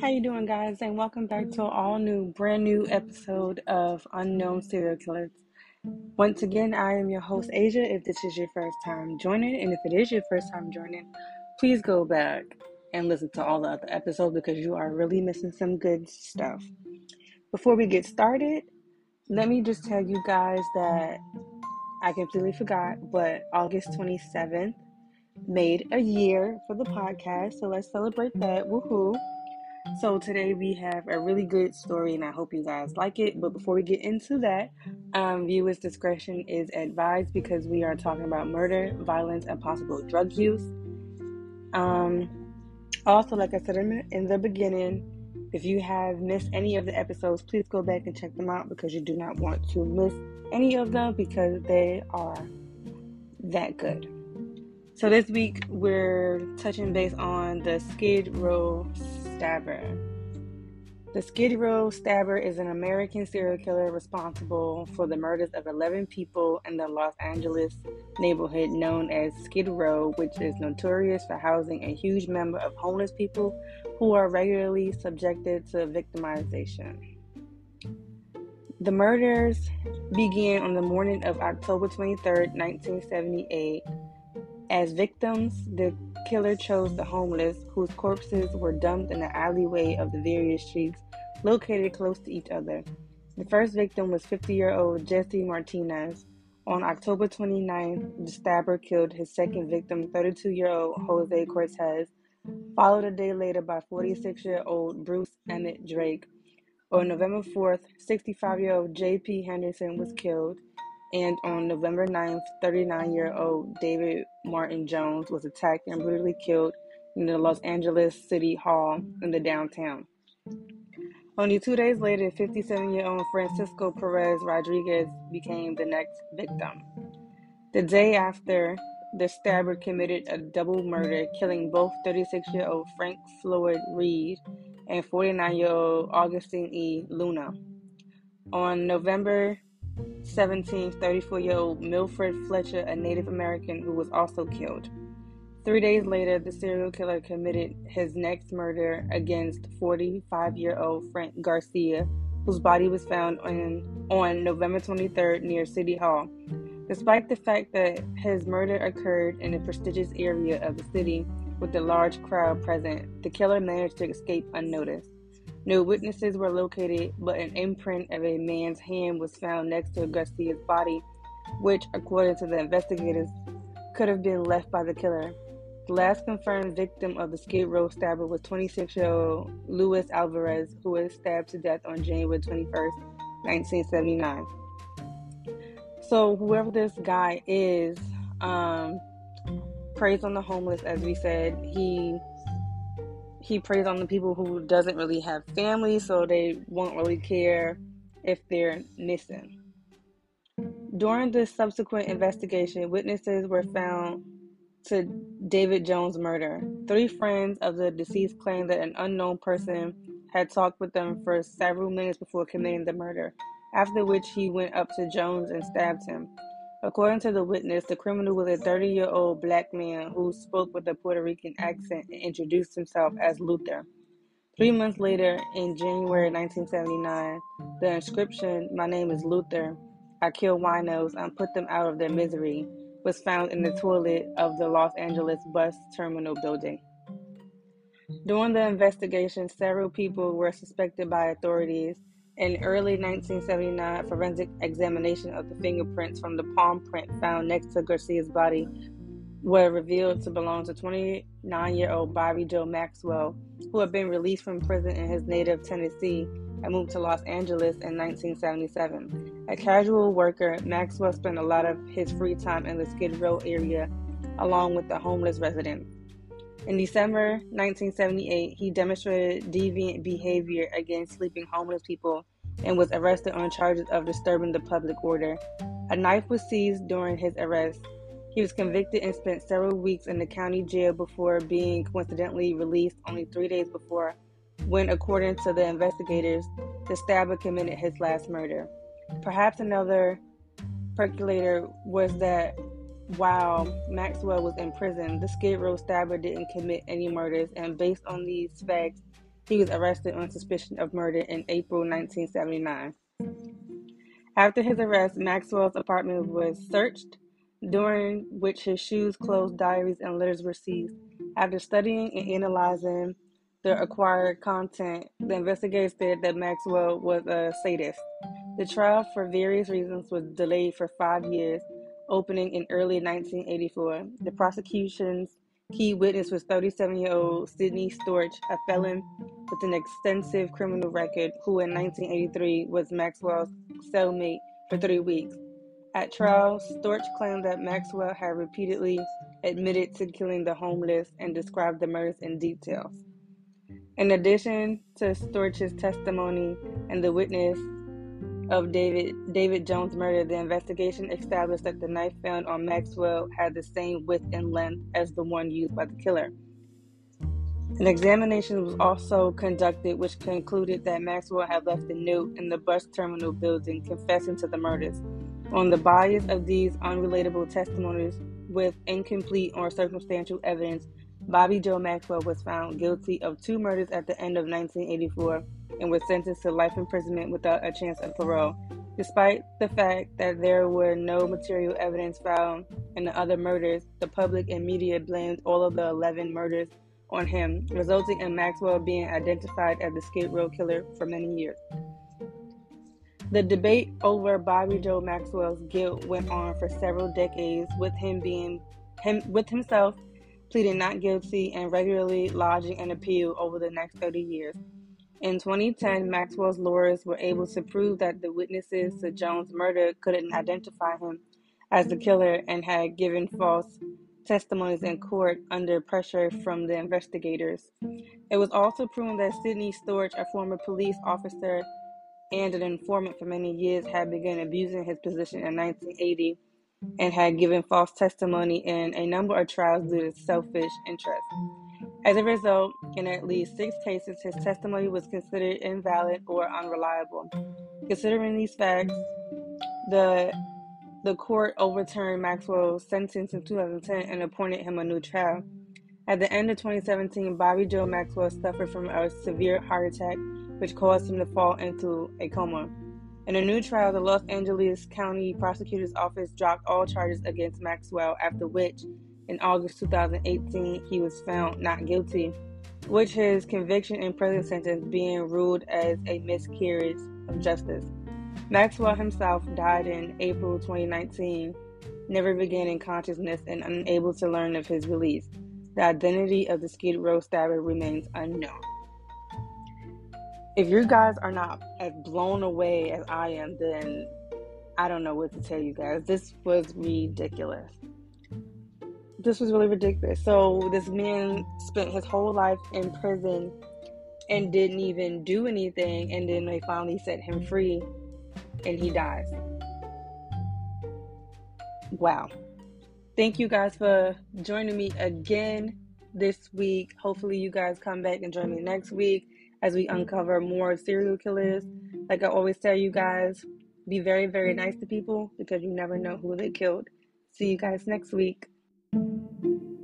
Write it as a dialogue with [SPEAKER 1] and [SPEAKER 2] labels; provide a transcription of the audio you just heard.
[SPEAKER 1] How you doing, guys? And welcome back to an all new, brand new episode of Unknown Serial Killers. Once again, I am your host, Asia. If this is your first time joining, and if it is your first time joining, please go back and listen to all the other episodes because you are really missing some good stuff. Before we get started, let me just tell you guys that I completely forgot, but August 27th made a year for the podcast. So let's celebrate that. Woohoo! So today we have a really good story, and I hope you guys like it. But before we get into that, um, viewers' discretion is advised because we are talking about murder, violence, and possible drug use. Um, also, like I said in, the beginning, if you have missed any of the episodes, please go back and check them out because you do not want to miss any of them because they are that good. So this week we're touching base on the Skid Row Stabber. The Skid Row Stabber is an American serial killer responsible for the murders of 11 people in the Los Angeles neighborhood known as Skid Row, which is notorious for housing a huge number of homeless people who are regularly subjected to victimization. The murders began on the morning of October 23, 1978 as victims, the killer chose the homeless, whose corpses were dumped in the alleyway of the various streets located close to each other. The first victim was 50 year old Jesse Martinez. On October 29th, the stabber killed his second victim, 32 year old Jose Cortez, followed a day later by 46 year old Bruce Emmett Drake. On November 4th, 65 year old J.P. Henderson was killed. And on November 9th, 39 year old David Martin Jones was attacked and brutally killed in the Los Angeles City Hall in the downtown. Only two days later, 57 year old Francisco Perez Rodriguez became the next victim. The day after, the stabber committed a double murder, killing both 36 year old Frank Floyd Reed and 49 year old Augustine E. Luna. On November 17, 34 year old Milford Fletcher, a Native American who was also killed. Three days later, the serial killer committed his next murder against 45 year old Frank Garcia, whose body was found on, on November 23rd near City Hall. Despite the fact that his murder occurred in a prestigious area of the city with a large crowd present, the killer managed to escape unnoticed. No witnesses were located, but an imprint of a man's hand was found next to Garcia's body, which, according to the investigators, could have been left by the killer. The last confirmed victim of the Skid Row stabber was 26 year old Luis Alvarez, who was stabbed to death on January 21st, 1979. So, whoever this guy is, um, preys on the homeless, as we said. He he preys on the people who doesn't really have family, so they won't really care if they're missing. During the subsequent investigation, witnesses were found to David Jones' murder. Three friends of the deceased claimed that an unknown person had talked with them for several minutes before committing the murder, after which he went up to Jones and stabbed him. According to the witness, the criminal was a 30 year old black man who spoke with a Puerto Rican accent and introduced himself as Luther. Three months later, in January 1979, the inscription, My name is Luther, I kill winos and put them out of their misery, was found in the toilet of the Los Angeles bus terminal building. During the investigation, several people were suspected by authorities in early 1979, forensic examination of the fingerprints from the palm print found next to Garcia's body were revealed to belong to 29 year old Bobby Joe Maxwell, who had been released from prison in his native Tennessee and moved to Los Angeles in 1977. A casual worker, Maxwell spent a lot of his free time in the Skid Row area along with the homeless residents. In December 1978, he demonstrated deviant behavior against sleeping homeless people and was arrested on charges of disturbing the public order. A knife was seized during his arrest. He was convicted and spent several weeks in the county jail before being coincidentally released only three days before, when, according to the investigators, the stabber committed his last murder. Perhaps another percolator was that while Maxwell was in prison, the Skid Row stabber didn't commit any murders, and based on these facts, he was arrested on suspicion of murder in April 1979. After his arrest, Maxwell's apartment was searched, during which his shoes, clothes, diaries, and letters were seized. After studying and analyzing the acquired content, the investigators said that Maxwell was a sadist. The trial, for various reasons, was delayed for five years, opening in early 1984. The prosecution's key witness was 37 year old Sidney Storch, a felon with an extensive criminal record, who in 1983 was Maxwell's cellmate for three weeks. At trial, Storch claimed that Maxwell had repeatedly admitted to killing the homeless and described the murders in detail. In addition to Storch's testimony and the witness of David David Jones' murder, the investigation established that the knife found on Maxwell had the same width and length as the one used by the killer. An examination was also conducted, which concluded that Maxwell had left a note in the bus terminal building confessing to the murders. On the bias of these unrelatable testimonies with incomplete or circumstantial evidence, Bobby Joe Maxwell was found guilty of two murders at the end of 1984 and was sentenced to life imprisonment without a chance of parole. Despite the fact that there were no material evidence found in the other murders, the public and media blamed all of the 11 murders on him, resulting in Maxwell being identified as the Row killer for many years. The debate over Bobby Joe Maxwell's guilt went on for several decades, with him being him with himself pleading not guilty and regularly lodging an appeal over the next 30 years. In 2010, Maxwell's lawyers were able to prove that the witnesses to Jones' murder couldn't identify him as the killer and had given false testimonies in court under pressure from the investigators. It was also proven that Sidney Storch, a former police officer and an informant for many years, had begun abusing his position in 1980 and had given false testimony in a number of trials due to selfish interest. As a result, in at least six cases, his testimony was considered invalid or unreliable. Considering these facts, the the court overturned Maxwell's sentence in 2010 and appointed him a new trial. At the end of 2017, Bobby Joe Maxwell suffered from a severe heart attack, which caused him to fall into a coma. In a new trial, the Los Angeles County Prosecutor's Office dropped all charges against Maxwell, after which, in August 2018, he was found not guilty, which his conviction and prison sentence being ruled as a miscarriage of justice. Maxwell himself died in April 2019, never regaining consciousness and unable to learn of his release. The identity of the Skid Row stabber remains unknown. If you guys are not as blown away as I am, then I don't know what to tell you guys. This was ridiculous. This was really ridiculous. So, this man spent his whole life in prison and didn't even do anything, and then they finally set him free and he dies. Wow. Thank you guys for joining me again this week. Hopefully, you guys come back and join me next week as we uncover more serial killers. Like I always tell you guys, be very, very nice to people because you never know who they killed. See you guys next week. Música